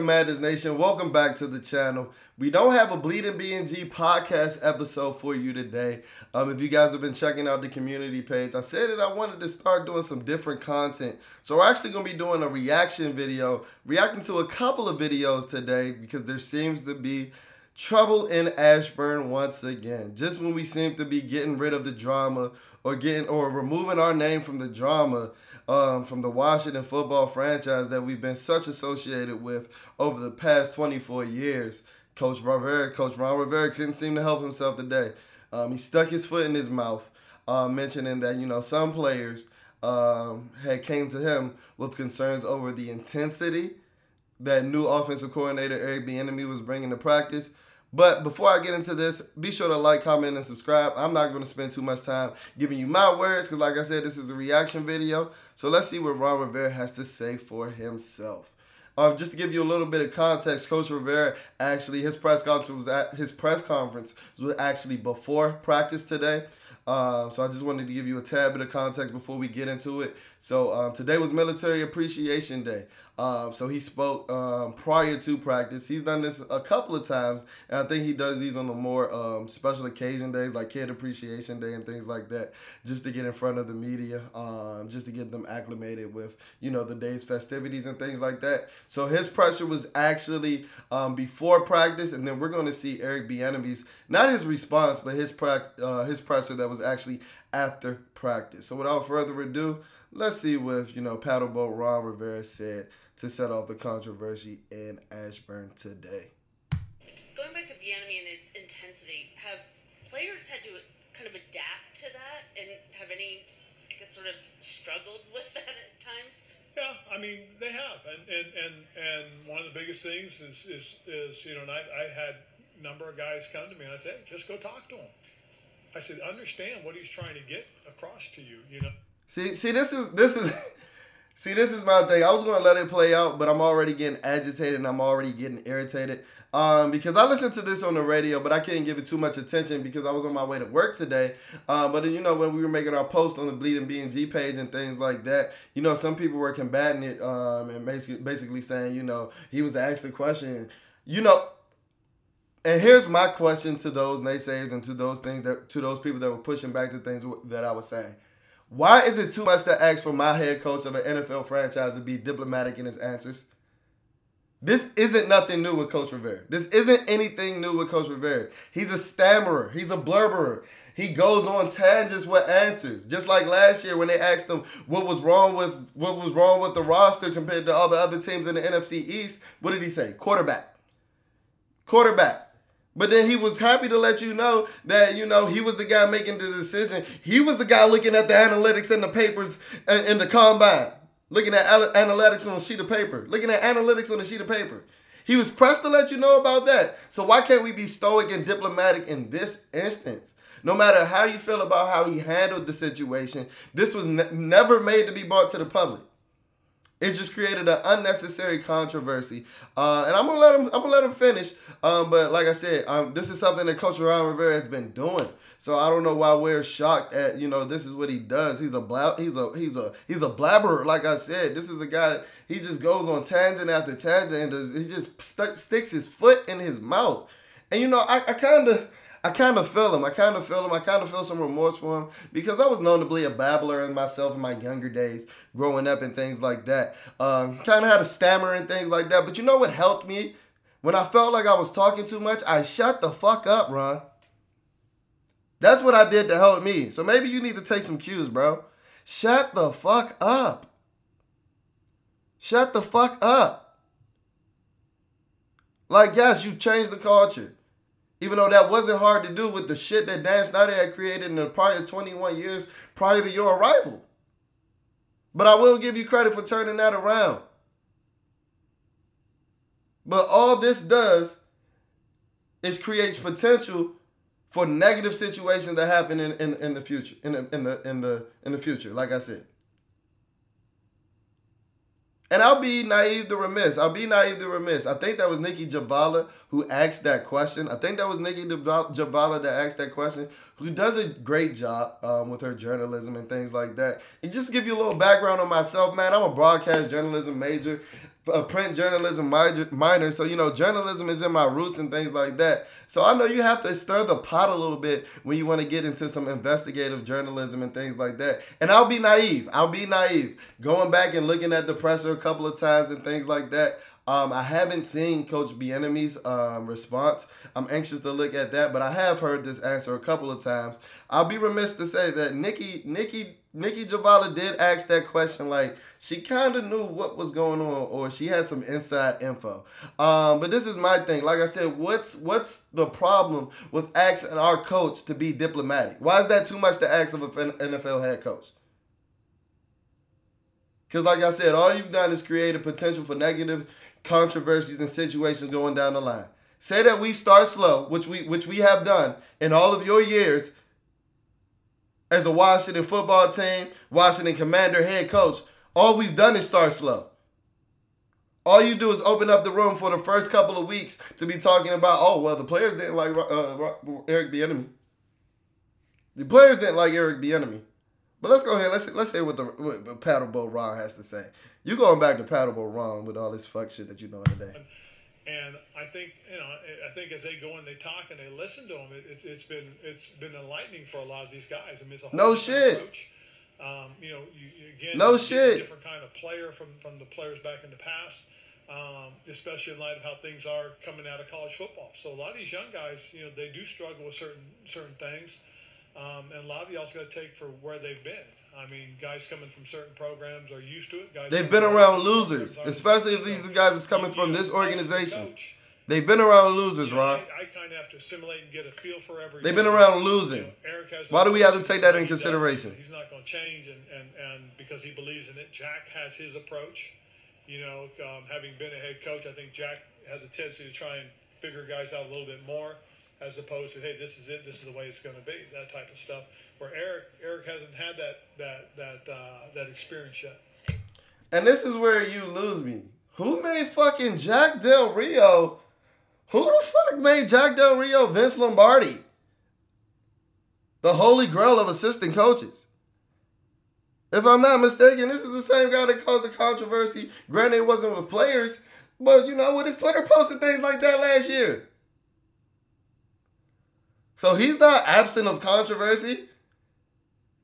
Commanders Nation? Welcome back to the channel. We don't have a Bleeding BNG podcast episode for you today. Um, if you guys have been checking out the community page, I said that I wanted to start doing some different content. So we're actually going to be doing a reaction video, reacting to a couple of videos today because there seems to be trouble in Ashburn once again. Just when we seem to be getting rid of the drama or getting or removing our name from the drama um, from the Washington football franchise that we've been such associated with over the past 24 years. Coach Rivera, Coach Ron Rivera couldn't seem to help himself today. Um, he stuck his foot in his mouth, uh, mentioning that you know some players um, had came to him with concerns over the intensity that new offensive coordinator Eric Bieniemy was bringing to practice. But before I get into this, be sure to like, comment, and subscribe. I'm not going to spend too much time giving you my words because, like I said, this is a reaction video. So let's see what Ron Rivera has to say for himself. Um, just to give you a little bit of context, Coach Rivera actually his press conference was at his press conference was actually before practice today. Um, so I just wanted to give you a tad bit of context before we get into it. So um, today was Military Appreciation Day. Um, so he spoke um, prior to practice. He's done this a couple of times, and I think he does these on the more um, special occasion days, like Kid Appreciation Day and things like that, just to get in front of the media, um, just to get them acclimated with you know the day's festivities and things like that. So his pressure was actually um, before practice, and then we're going to see Eric Bieniemy's not his response, but his pra- uh, his pressure that was actually after practice. So without further ado, let's see what you know Paddleboat Ron Rivera said to set off the controversy in Ashburn today. Going back to Bieniemy and his intensity, have players had to kind of adapt to that and have any, I guess, sort of struggled with that at times? Yeah, I mean they have, and and and, and one of the biggest things is is, is you know, and I, I had a number of guys come to me and I said, hey, just go talk to him. I said, understand what he's trying to get across to you. You know. See, see, this is this is See, this is my thing. I was gonna let it play out, but I'm already getting agitated and I'm already getting irritated. Um, because I listened to this on the radio, but I couldn't give it too much attention because I was on my way to work today. Um, but then you know, when we were making our post on the Bleeding BNG page and things like that, you know, some people were combating it um, and basically basically saying, you know, he was asked a question, you know. And here's my question to those naysayers and to those things that to those people that were pushing back the things that I was saying. Why is it too much to ask for my head coach of an NFL franchise to be diplomatic in his answers? This isn't nothing new with Coach Rivera. This isn't anything new with Coach Rivera. He's a stammerer. He's a blurberer. He goes on tangents with answers. Just like last year when they asked him what was wrong with what was wrong with the roster compared to all the other teams in the NFC East, what did he say? Quarterback. Quarterback. But then he was happy to let you know that, you know, he was the guy making the decision. He was the guy looking at the analytics and the papers in, in the combine, looking at analytics on a sheet of paper, looking at analytics on a sheet of paper. He was pressed to let you know about that. So why can't we be stoic and diplomatic in this instance? No matter how you feel about how he handled the situation, this was ne- never made to be brought to the public. It just created an unnecessary controversy, uh, and I'm gonna let him. I'm gonna let him finish. Um, but like I said, um, this is something that Coach Ron Rivera has been doing. So I don't know why we're shocked at you know this is what he does. He's a blab. He's a he's a he's a blabber. Like I said, this is a guy. He just goes on tangent after tangent, and does, he just st- sticks his foot in his mouth. And you know, I, I kind of I kind of feel him. I kind of feel him. I kind of feel some remorse for him because I was known to be a babbler in myself in my younger days, growing up and things like that. Um, kind of had a stammer and things like that. But you know what helped me? When I felt like I was talking too much, I shut the fuck up, Ron. That's what I did to help me. So maybe you need to take some cues, bro. Shut the fuck up. Shut the fuck up. Like, yes, you've changed the culture. Even though that wasn't hard to do with the shit that Dan Snyder had created in the prior 21 years prior to your arrival. But I will give you credit for turning that around. But all this does is creates potential for negative situations that happen in, in, in the future. In the in the in the in the future, like I said. And I'll be naive to remiss. I'll be naive to remiss. I think that was Nicki Jhabvala who asked that question. I think that was Nicki Jhabvala that asked that question, who does a great job um, with her journalism and things like that. And just give you a little background on myself, man. I'm a broadcast journalism major. a print journalism minor, so you know journalism is in my roots and things like that. So I know you have to stir the pot a little bit when you want to get into some investigative journalism and things like that. And I'll be naive. I'll be naive. Going back and looking at the presser a couple of times and things like that. Um, I haven't seen Coach Bieniemy's um, response. I'm anxious to look at that, but I have heard this answer a couple of times. I'll be remiss to say that Nicki Nicki Nicki Jhabvala did ask that question like she kind of knew what was going on or she had some inside info. Um, but this is my thing. Like I said, what's what's the problem with asking our coach to be diplomatic? Why is that too much to ask of an NFL head coach? Because, like I said, all you've done is create a potential for negative controversies and situations going down the line. Say that we start slow, which we which we have done in all of your years as a Washington football team, Washington Commander head coach. All we've done is start slow. All you do is open up the room for the first couple of weeks to be talking about, oh well, the players didn't like uh, Eric Bieniemy. The players didn't like Eric Bieniemy. But let's go ahead. Let's let's hear what the what Paddle Boat Ron has to say. You going back to Paddle Boat Ron with all this fuck shit that you know today. And I think you know, I think as they go and they talk and they listen to them, it, it's it's been it's been enlightening for a lot of these guys. I mean, it's a whole no shit. Approach. Um, you know, you, you again, no shit. different kind of player from from the players back in the past. Um, especially in light of how things are coming out of college football. So a lot of these young guys, you know, they do struggle with certain certain things, um, and a lot of also got to take for where they've been. I mean, guys coming from certain programs are used to it. Guys They've been around losers, especially if these guys is coming from this organization. They've been around losers, Ron. I, I kind of have to assimilate and get a feel for every. They've been around losing. Eric has Why do we have to take that in consideration? He's not going to change, and, and, and because he believes in it. Jack has his approach. You know, um, having been a head coach, I think Jack has a tendency to try and figure guys out a little bit more, as opposed to hey, this is it, this is the way it's going to be, that type of stuff where Eric Eric hasn't had that that that uh, that experience yet. And this is where you lose me. Who made fucking Jack Del Rio? Who the fuck made Jack Del Rio Vince Lombardi? The holy grail of assistant coaches. If I'm not mistaken, this is the same guy that caused the controversy. Granted, it wasn't with players, but you know, with his Twitter posted things like that last year. So he's not absent of controversy.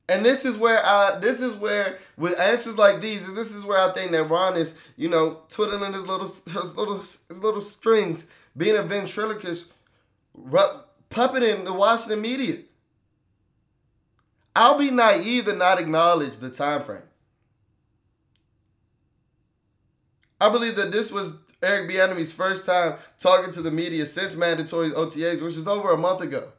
And this is where I this is where with answers like these, this is where I think that Ron is, you know, twiddling his little his little his little strings, being a ventriloquist, puppeting the Washington media. I'll be naive to not acknowledge the time frame. I believe that this was Eric Bieniemy's first time talking to the media since mandatory OTAs, which is over a month ago.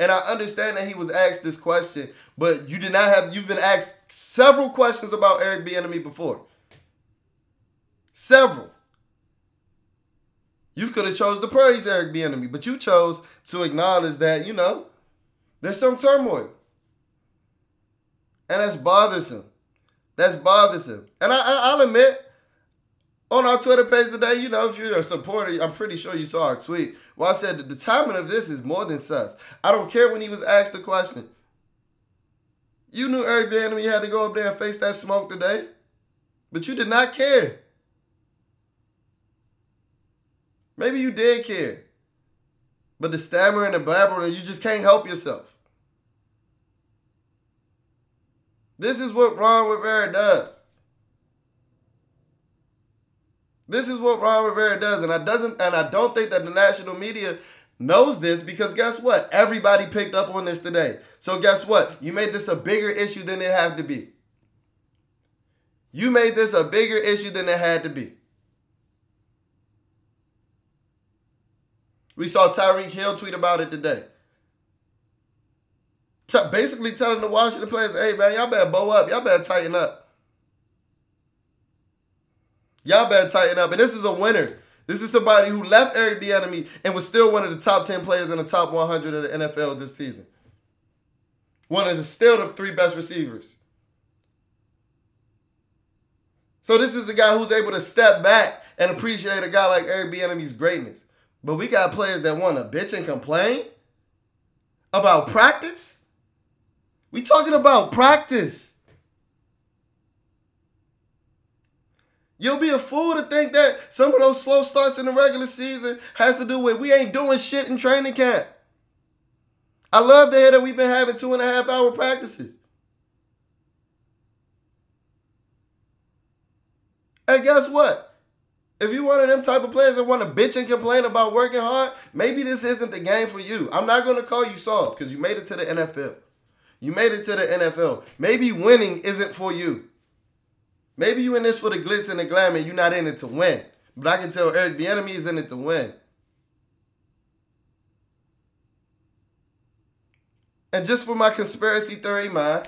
And I understand that he was asked this question, but you did not have you've been asked several questions about Eric Bieniemy before. Several. You could have chose to praise Eric Bieniemy, but you chose to acknowledge that, you know, there's some turmoil. And that's bothersome. That's bothersome. And I, I, I'll admit, on our Twitter page today, you know, if you're a supporter, I'm pretty sure you saw our tweet. Well, I said the timing of this is more than sus. I don't care when he was asked the question. You knew Eric Bieniemy had to go up there and face that smoke today, but you did not care. Maybe you did care, but the stammering and the blabbering, you just can't help yourself. This is what Ron Rivera does. This is what Ron Rivera does, and I doesn't, and I don't think that the national media knows this because guess what? Everybody picked up on this today. So guess what? You made this a bigger issue than it had to be. You made this a bigger issue than it had to be. We saw Tyreek Hill tweet about it today. T- basically telling the Washington players, hey man, y'all better bow up. Y'all better tighten up. Y'all better tighten up. And this is a winner. This is somebody who left Eric Bieniemy and was still one of the top 10 players in the top 100 of the NFL this season. One of the still the three best receivers. So this is a guy who's able to step back and appreciate a guy like Eric Bieniemy's greatness. But we got players that want to bitch and complain about practice. We talking about practice. You'll be a fool to think that some of those slow starts in the regular season has to do with we ain't doing shit in training camp. I love to hear that we've been having two and a half hour practices. And guess what? If you one of them type of players that want to bitch and complain about working hard, maybe this isn't the game for you. I'm not going to call you soft because you made it to the NFL. You made it to the NFL. Maybe winning isn't for you. Maybe you in this for the glitz and the glamour. You're not in it to win. But I can tell Eric Bieniemy is in it to win. And just for my conspiracy theory man,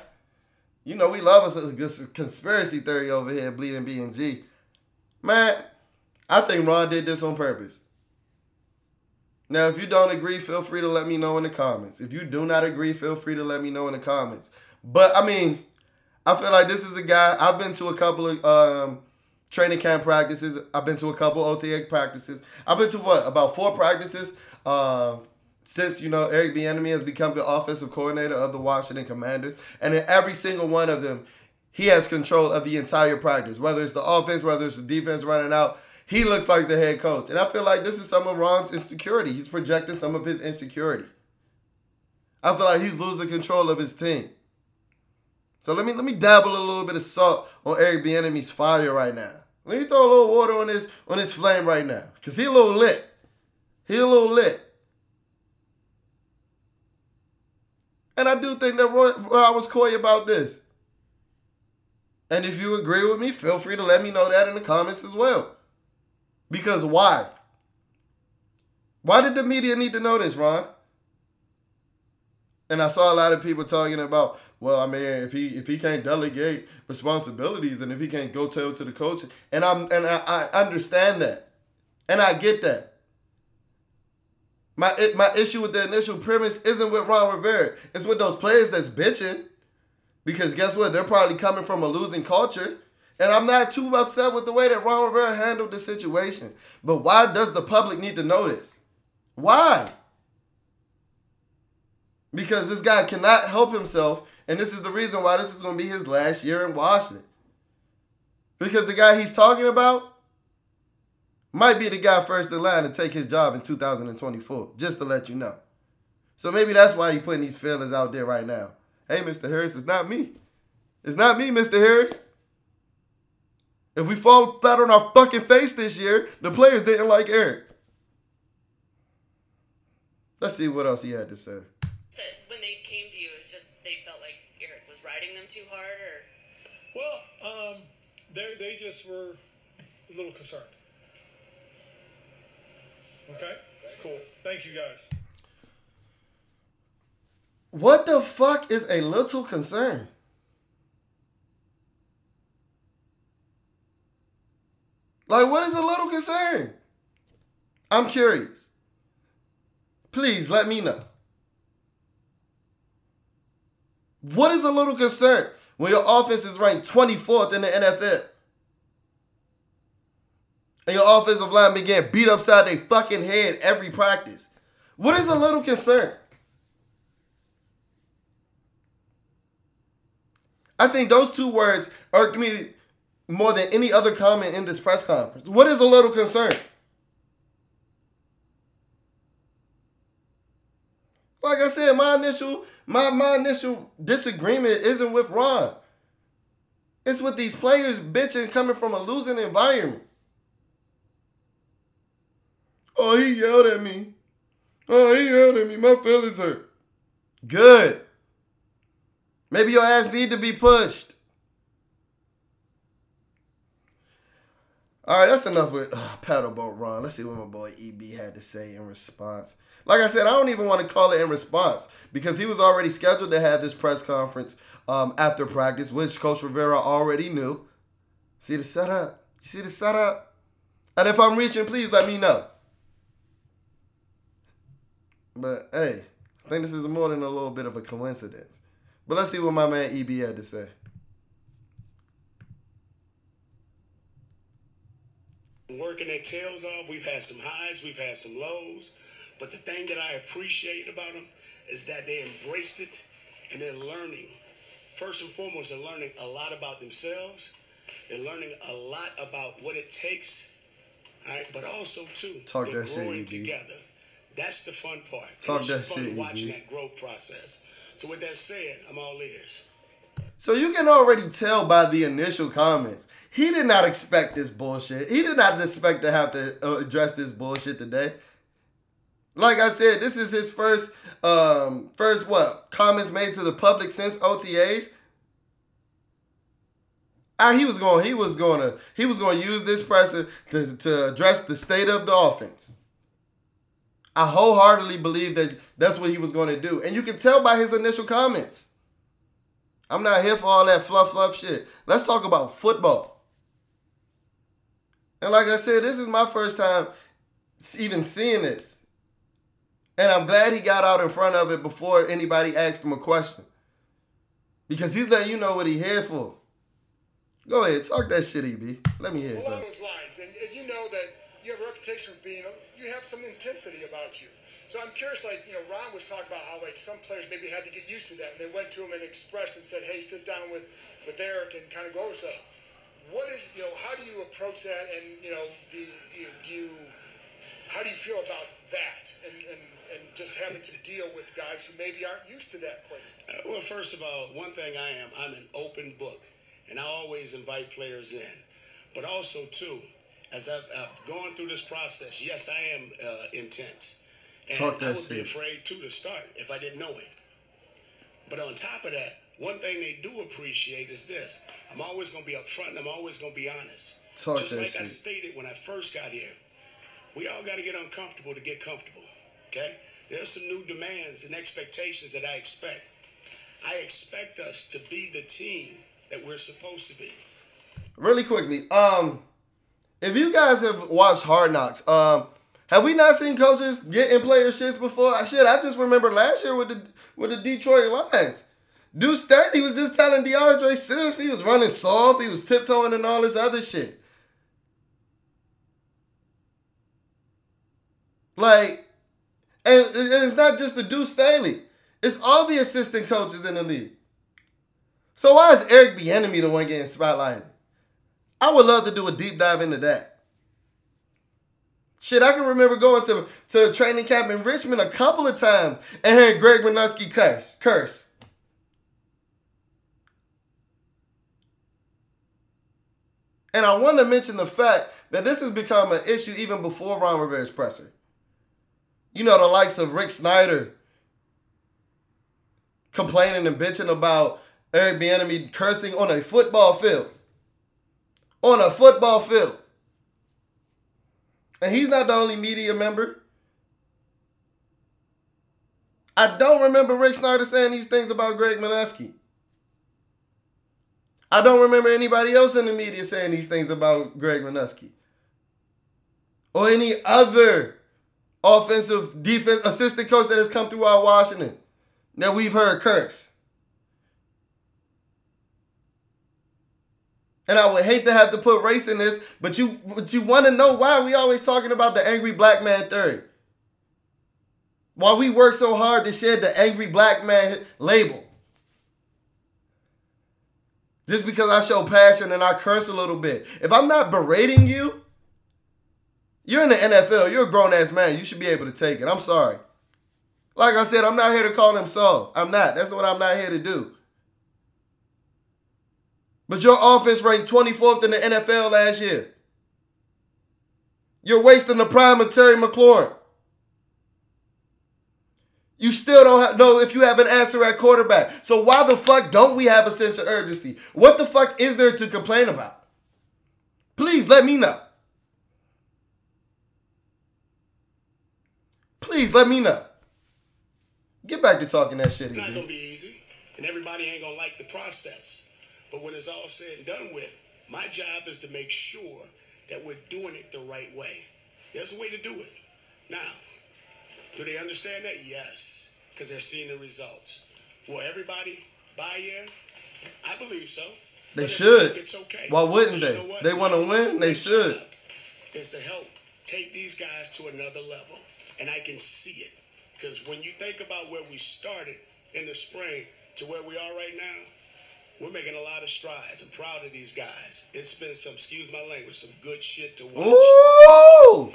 you know we love us a good conspiracy theory over here, Bleeding B and G. Man, I think Ron did this on purpose. Now, if you don't agree, feel free to let me know in the comments. If you do not agree, feel free to let me know in the comments. But I mean, I feel like this is a guy. I've been to a couple of um, training camp practices. I've been to a couple OTA practices. I've been to what about four practices uh, since you know Eric Bieniemy has become the offensive coordinator of the Washington Commanders, and in every single one of them, he has control of the entire practice. Whether it's the offense, whether it's the defense running out, he looks like the head coach. And I feel like this is some of Ron's insecurity. He's projecting some of his insecurity. I feel like he's losing control of his team. So let me let me dabble a little bit of salt on Eric Bieniemy's fire right now. Let me throw a little water on his on his flame right now, cause he a little lit. He a little lit. And I do think that Roy, I was coy about this. And if you agree with me, feel free to let me know that in the comments as well. Because why? Why did the media need to know this, Ron? And I saw a lot of people talking about, well, I mean, if he if he can't delegate responsibilities and if he can't go tell to the coach, and I'm and I, I understand that, and I get that. My it, my issue with the initial premise isn't with Ron Rivera. It's with those players that's bitching, because guess what? They're probably coming from a losing culture. And I'm not too upset with the way that Ron Rivera handled the situation. But why does the public need to know this? Why? Because this guy cannot help himself, and this is the reason why this is going to be his last year in Washington. Because the guy he's talking about might be the guy first in line to take his job in 2024, just to let you know. So maybe that's why he's putting these feelers out there right now. Hey, Mr. Harris, it's not me. It's not me, Mr. Harris. If we fall flat on our fucking face this year, the players didn't like Eric. Let's see what else he had to say. So when they came to you, it's just they felt like Eric was riding them too hard, or Well, um, they they just were a little concerned. Okay, cool. Thank you guys. What the fuck is a little concern? Like, what is a little concern? I'm curious. Please let me know. What is a little concern when your offense is ranked 24th in the NFL? And your offensive line began beat upside their fucking head every practice. What is a little concern? I think those two words irked me more than any other comment in this press conference. What is a little concern? Like I said, my initial my my initial disagreement isn't with Ron. It's with these players bitching coming from a losing environment. Oh, he yelled at me. Oh, he yelled at me. My feelings hurt. Good. Maybe your ass need to be pushed. All right, that's enough with uh, paddle boat Ron. Let's see what my boy EB had to say in response. Like I said, I don't even want to call it in response because he was already scheduled to have this press conference um, after practice, which Coach Rivera already knew. See the setup? You see the setup? And if I'm reaching, please let me know. But hey, I think this is more than a little bit of a coincidence. But let's see what my man EB had to say. working their tails off. We've had some highs, we've had some lows. But the thing that I appreciate about them is that they embraced it and they're learning. First and foremost, they're learning a lot about themselves They're learning a lot about what it takes, all right, but also too Talk they're shit, growing EB. together. That's the fun part. And Talk it's that fun shit, watching that growth process. So with that said, I'm all ears. So you can already tell by the initial comments. He did not expect this bullshit. He did not expect to have to uh, address this bullshit today. Like I said, this is his first um first what? Comments made to the public since OTAs. Ah, he was going he was going to he was going to use this presser to to address the state of the offense. I wholeheartedly believe that that's what he was going to do. And you can tell by his initial comments. I'm not here for all that fluff, fluff shit. Let's talk about football. And like I said, this is my first time even seeing this. And I'm glad he got out in front of it before anybody asked him a question. Because he's letting you know what he here for. Go ahead, talk that shit, EB. Let me hear it. Along those lines, and, and you know that you have a reputation for being, you have some intensity about you. So I'm curious, like, you know, Ron was talking about how, like, some players maybe had to get used to that, and they went to him and expressed and said, hey, sit down with, with Eric and kind of go over stuff. What is, you know, how do you approach that, and, you know, do you, do you how do you feel about that, and, and, and just having to deal with guys who maybe aren't used to that quite? Uh, well, first of all, one thing I am, I'm an open book, and I always invite players in. But also, too, as I've, I've gone through this process, yes, I am uh, intense. And Talk I that would be afraid, too, to start if I didn't know him. But on top of that, one thing they do appreciate is this. I'm always going to be upfront and I'm always going to be honest. Talk Just that like I stated when I first got here, we all got to get uncomfortable to get comfortable. Okay? There's some new demands and expectations that I expect. I expect us to be the team that we're supposed to be. really quickly, um, if you guys have watched Hard Knocks, um, have we not seen coaches get in player shits before? I Shit, I just remember last year with the with the Detroit Lions. Deuce Staley was just telling DeAndre Sims he was running soft, he was tiptoeing and all this other shit. Like, and, it's not just the Deuce Staley. It's all the assistant coaches in the league. So why is Eric Bieniemy the one getting spotlighted? I would love to do a deep dive into that. Shit, I can remember going to to training camp in Richmond a couple of times and hearing Greg Manusky curse. Curse. And I want to mention the fact that this has become an issue even before Ron Rivera's presser. You know, the likes of Rick Snider complaining and bitching about Eric Bieniemy cursing on a football field. On a football field. And he's not the only media member. I don't remember Rick Snider saying these things about Greg Manusky. I don't remember anybody else in the media saying these things about Greg Manusky. Or any other offensive defense assistant coach that has come through our Washington that we've heard curse. And I would hate to have to put race in this, but you but you want to know why we always talking about the angry black man theory. Why we work so hard to shed the angry black man label. Just because I show passion and I curse a little bit. If I'm not berating you, you're in the NFL. You're a grown ass man. You should be able to take it. I'm sorry. Like I said, I'm not here to call him soft. I'm not. That's what I'm not here to do. But your offense ranked 24th in the NFL last year. You're wasting the prime of Terry McLaurin. You still don't know if you have an answer at quarterback. So why the fuck don't we have a sense of urgency? What the fuck is there to complain about? Please let me know. Please let me know. Get back to talking that shit It's not going to be easy, and everybody ain't to like the process. But when it's all said and done with, my job is to make sure that we're doing it the right way. There's a way to do it. Now, do they understand that? Yes, because they're seeing the results. Will everybody buy in? I believe so. They But should. It's okay. Why wouldn't they? you know? They wanna win, they should. Is to help take these guys to another level, and I can see it. Because when you think about where we started in the spring to where we are right now, we're making a lot of strides. I'm proud of these guys. It's been some, excuse my language, some good shit to watch. Ooh!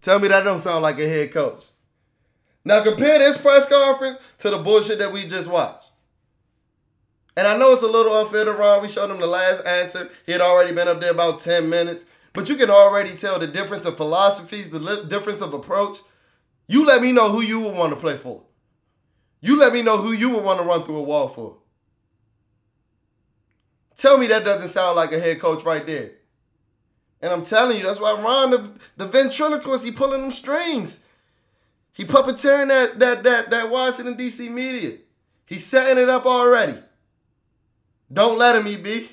Tell me that don't sound like a head coach. Now compare this press conference to the bullshit that we just watched. And I know it's a little unfair to Ron. We showed him the last answer. He had already been up there about 10 minutes. But you can already tell the difference of philosophies, the difference of approach. You let me know who you would want to play for. You let me know who you would want to run through a wall for. Tell me that doesn't sound like a head coach right there. And I'm telling you, that's why Ron, the, the ventriloquist, he pulling them strings. He puppeteering that that that that Washington D.C. media. He's setting it up already. Don't let him, EB.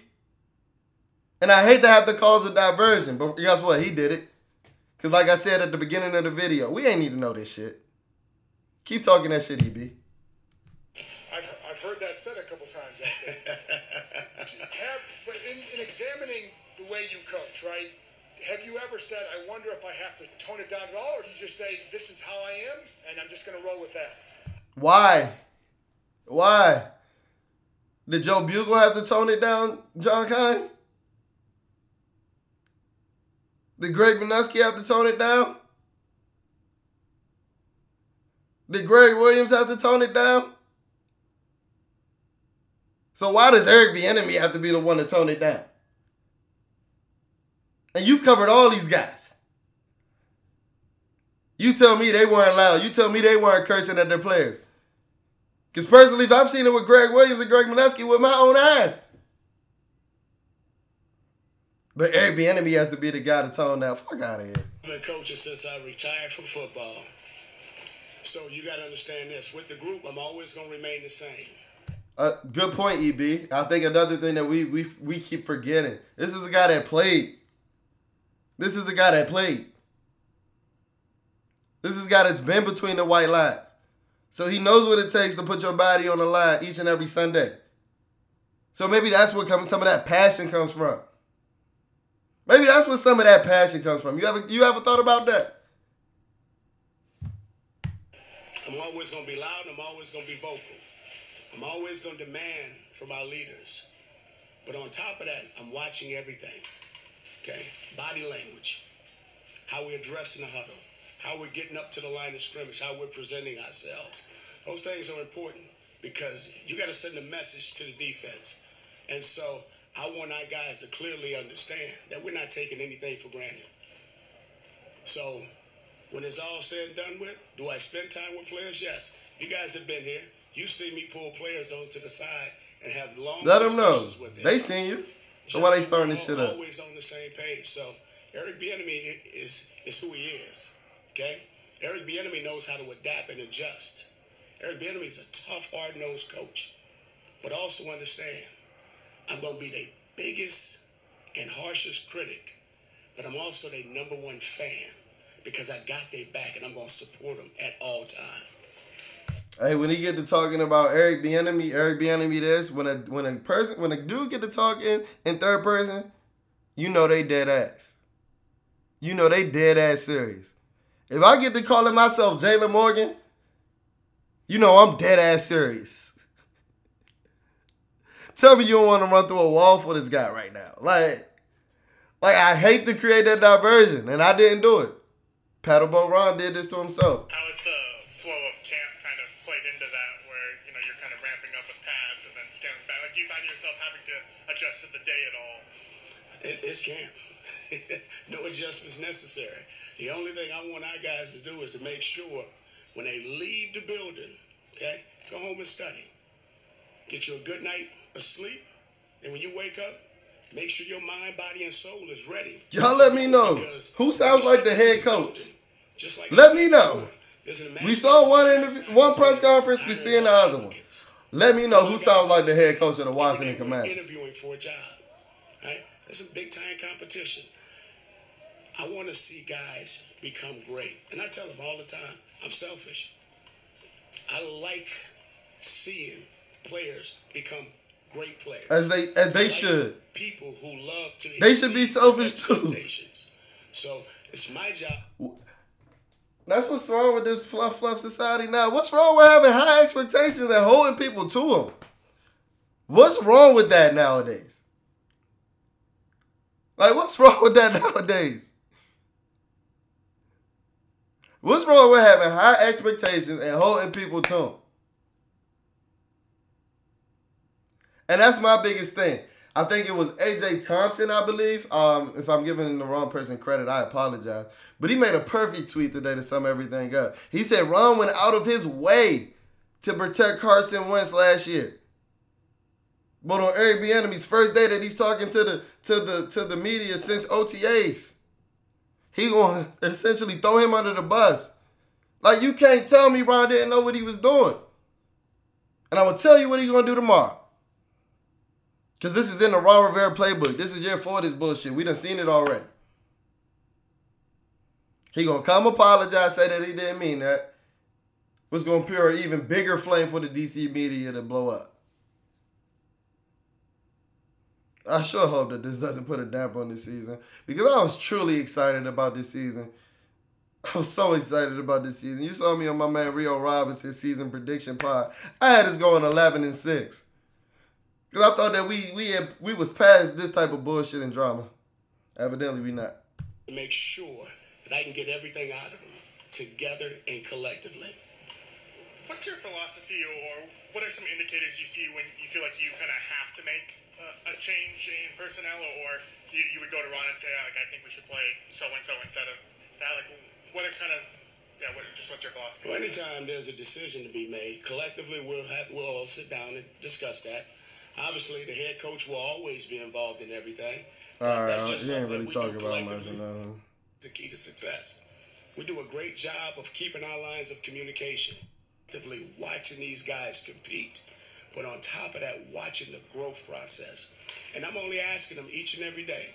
And I hate to have to cause a diversion, but guess what? He did it. Cause like I said at the beginning of the video, we ain't need to know this shit. Keep talking that shit, EB. I've, I've heard that said a couple times out there. have, but in, in examining the way you coach, right? Have you ever said, I wonder if I have to tone it down at all, or do you just say, this is how I am, and I'm just going to roll with that? Why? Why? Did Joe Bugel have to tone it down, John Keim? Did Greg Manusky have to tone it down? Did Gregg Williams have to tone it down? So why does Eric Bieniemy have to be the one to tone it down? And you've covered all these guys. You tell me they weren't loud. You tell me they weren't cursing at their players. Because personally, I've seen it with Gregg Williams and Greg Manusky with my own eyes. But Eric Bieniemy has to be the guy to tone that fuck out of here. I've been coaching since I retired from football. So you got to understand this. With the group, I'm always going to remain the same. Uh, good point, EB. I think another thing that we we we keep forgetting. This is a guy that played. This is a guy that played. This is a guy that's been between the white lines. So he knows what it takes to put your body on the line each and every Sunday. So maybe that's where comes some of that passion comes from. Maybe that's where some of that passion comes from. You ever you ever thought about that? I'm always to be loud. I'm always to be vocal. I'm always to demand from our leaders. But on top of that, I'm watching everything. Okay? Body language, how we're addressing the huddle, how we're getting up to the line of scrimmage, how we're presenting ourselves. Those things are important because you got to send a message to the defense. And so I want our guys to clearly understand that we're not taking anything for granted. So when it's all said and done with, do I spend time with players? Yes. You guys have been here. You see me pull players on to the side and have long Let them know. with them. They seen you. So why they starting this shit up? Always on the same page. So Eric Bieniemy is is who he is. Okay, Eric Bieniemy knows how to adapt and adjust. Eric Bieniemy is a tough, hard-nosed coach, but also understand I'm going to be their biggest and harshest critic, but I'm also their number one fan because I got their back and I'm going to support them at all times. Hey, when he get to talking about Eric Bieniemy, Eric Bieniemy this, when a when a person when a dude get to talking in third person, you know they dead ass. You know they dead ass serious. If I get to calling myself Jalen Morgan, you know I'm dead ass serious. Tell me you don't want to run through a wall for this guy right now. Like, like I hate to create that diversion, and I didn't do it. Paddleboat Ron did this to himself. How is the flow of camp kind of played into that, where you know you're kind of ramping up with pads and then scaling back? Like, do you find yourself having to adjust to the day at all? It, it's camp. no adjustments necessary. The only thing I want our guys to do is to make sure when they leave the building, okay, go home and study. Get you a good night of sleep. And when you wake up, make sure your mind, body, and soul is ready. Y'all let me know. Who sounds like the head coach? Just like Let me know. before, there's an We saw one interview- one press conference, we seeing the other one." Let me know who sounds like the head coach of the Washington Commanders. Interviewing for a job, right? That's a big time competition. I want to see guys become great, and I tell them all the time, I'm selfish. I like seeing players become great players. As they as they like should. People who love to. They should be selfish, too. So it's my job. That's what's wrong with this fluff fluff society now. What's wrong with having high expectations and holding people to them? What's wrong with that nowadays? Like, what's wrong with that nowadays? What's wrong with having high expectations and holding people to them? And that's my biggest thing. I think it was AJ Thompson, I believe. Um, if I'm giving the wrong person credit, I apologize. But he made a perfect tweet today to sum everything up. He said Ron went out of his way to protect Carson Wentz last year. But on Eric Bieniemy's first day that he's talking to the to the to the media since OTAs, he gonna essentially throw him under the bus. Like you can't tell me Ron didn't know what he was doing. And I'm gonna tell you what he's gonna do tomorrow. Cause this is in the Ron Rivera playbook. This is year four this bullshit. We done seen it already. He gonna come apologize, say that he didn't mean that. Was gonna pure an even bigger flame for the DC media to blow up. I sure hope that this doesn't put a damper on this season because I was truly excited about this season. I was so excited about this season. You saw me on my man Rio Robinson season prediction pod. I had us going eleven and six because I thought that we we had, we was past this type of bullshit and drama. Evidently, we not. Make sure that I can get everything out of them together and collectively. What's your philosophy, or what are some indicators you see when you feel like you kind of have to make uh, a change in personnel, or you, you would go to Ron and say, oh, like, I think we should play so and so instead of that? Like, what are kind of yeah, what, just what's your philosophy? Well, anytime there's a decision to be made, collectively we'll have, we'll all sit down and discuss that. Obviously, the head coach will always be involved in everything. All right, That's you just ain't really that talking about much. collectively. No. the key to success. We do a great job of keeping our lines of communication, actively watching these guys compete, but on top of that, watching the growth process. And I'm only asking them each and every day,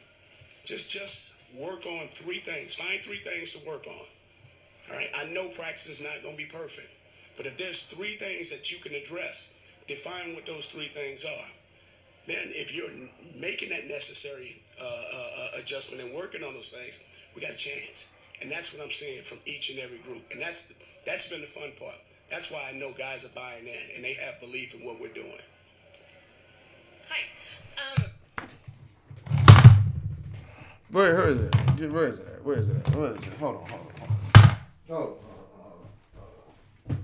just just work on three things. Find three things to work on. All right. I know practice is not going to be perfect, but if there's three things that you can address, define what those three things are. Then, if you're making that necessary uh, uh, uh, adjustment and working on those things, we got a chance. And that's what I'm seeing from each and every group. And that's that's been the fun part. That's why I know guys are buying in and they have belief in what we're doing. Hi. Um, Where, where is it? Where is it? Where is it? Where is it? Hold on, hold on, hold on. Hold on, hold on, hold on.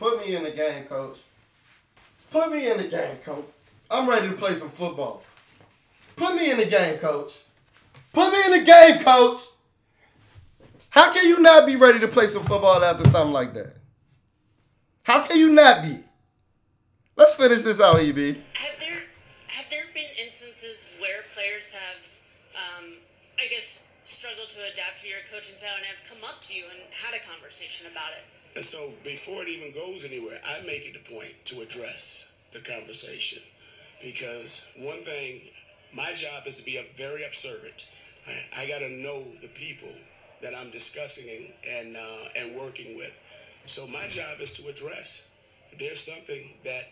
Put me in the game, coach. Put me in the game, coach. I'm ready to play some football. Put me in the game, coach. Put me in the game, coach. How can you not be ready to play some football after something like that? How can you not be? Let's finish this out, EB. have there have there been instances where players have, um, I guess, struggled to adapt to your coaching style and have come up to you and had a conversation about it? And so before it even goes anywhere, I make it a point to address the conversation. Because one thing, my job is to be a very observant. I, I got to know the people that I'm discussing and uh, and working with. So my job is to address. If there's something that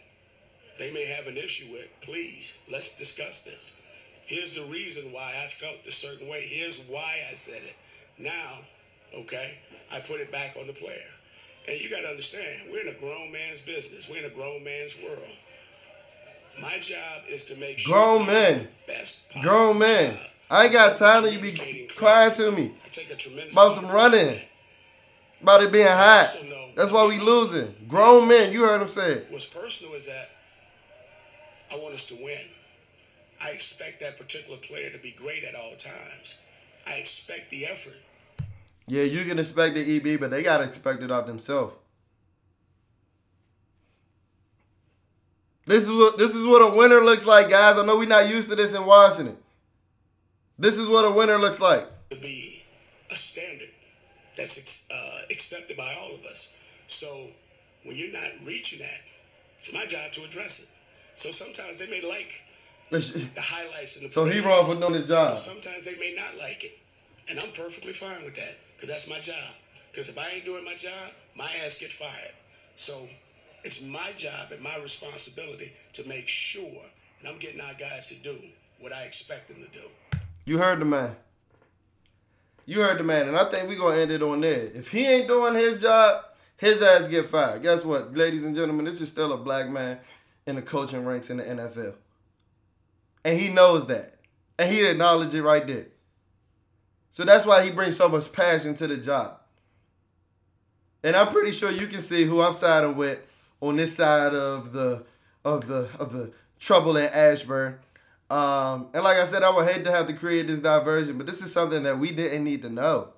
they may have an issue with, please, let's discuss this. Here's the reason why I felt a certain way. Here's why I said it. Now, okay, I put it back on the player. And you got to understand, we're in a grown man's business. We're in a grown man's world. My job is to make sure Grown we men. best possible Grown men. job I ain't got time to you be crying to me I take a tremendous about some amount of pride in running, about it being hot. That's why we losing. Grown men, you heard him say. What's personal is that I want us to win. I expect that particular player to be great at all times. I expect the effort. Yeah, you can expect the EB, but they gotta expect it out themselves. This is what this is what a winner looks like, guys. I know we're not used to this in Washington. This is what a winner looks like. to be a standard that's uh, accepted by all of us. So when you're not reaching that, it's my job to address it. So sometimes they may like the highlights and the So he wrong for doing his job. sometimes they may not like it, and I'm perfectly fine with that because that's my job. Because if I ain't doing my job, my ass get fired. So it's my job and my responsibility to make sure, and I'm getting our guys to do what I expect them to do. You heard the man. You heard the man, and I think we're gonna end it on there. If he ain't doing his job, his ass get fired. Guess what, ladies and gentlemen? This is still a black man in the coaching ranks in the NFL, and he knows that, and he acknowledged it right there. So that's why he brings so much passion to the job. And I'm pretty sure you can see who I'm siding with on this side of the of the of the trouble in Ashburn. Um, and like I said, I would hate to have to create this diversion, but this is something that we didn't need to know.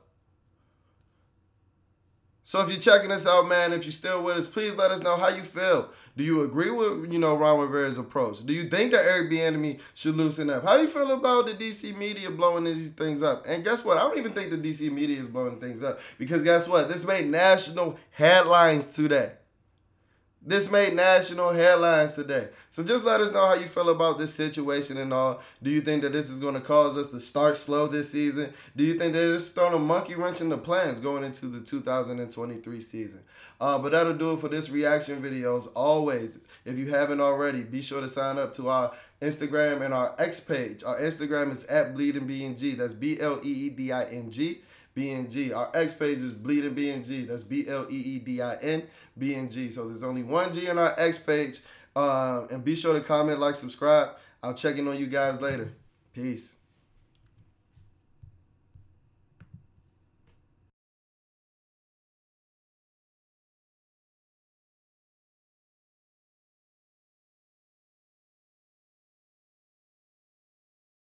So if you're checking us out, man, if you're still with us, please let us know how you feel. Do you agree with you know Ron Rivera's approach? Do you think that Eric Bieniemy should loosen up? How you feel about the DC media blowing these things up? And guess what? I don't even think the DC media is blowing things up because guess what? This made national headlines today. This made national headlines today. So just let us know how you feel about this situation and all. Do you think that this is going to cause us to start slow this season? Do you think that it's throwing a monkey wrench in the plans going into the 2023 season? Uh, but that'll do it for this reaction video. As always, if you haven't already, be sure to sign up to our Instagram and our X page. Our Instagram is at bleedingbng. That's B L E E D I N G. BNG. Our X page is Bleeding BNG. That's B L E E D I N BNG. So there's only one G on our X page. Uh, and be sure to comment, like, subscribe. I'll check in on you guys later. Peace.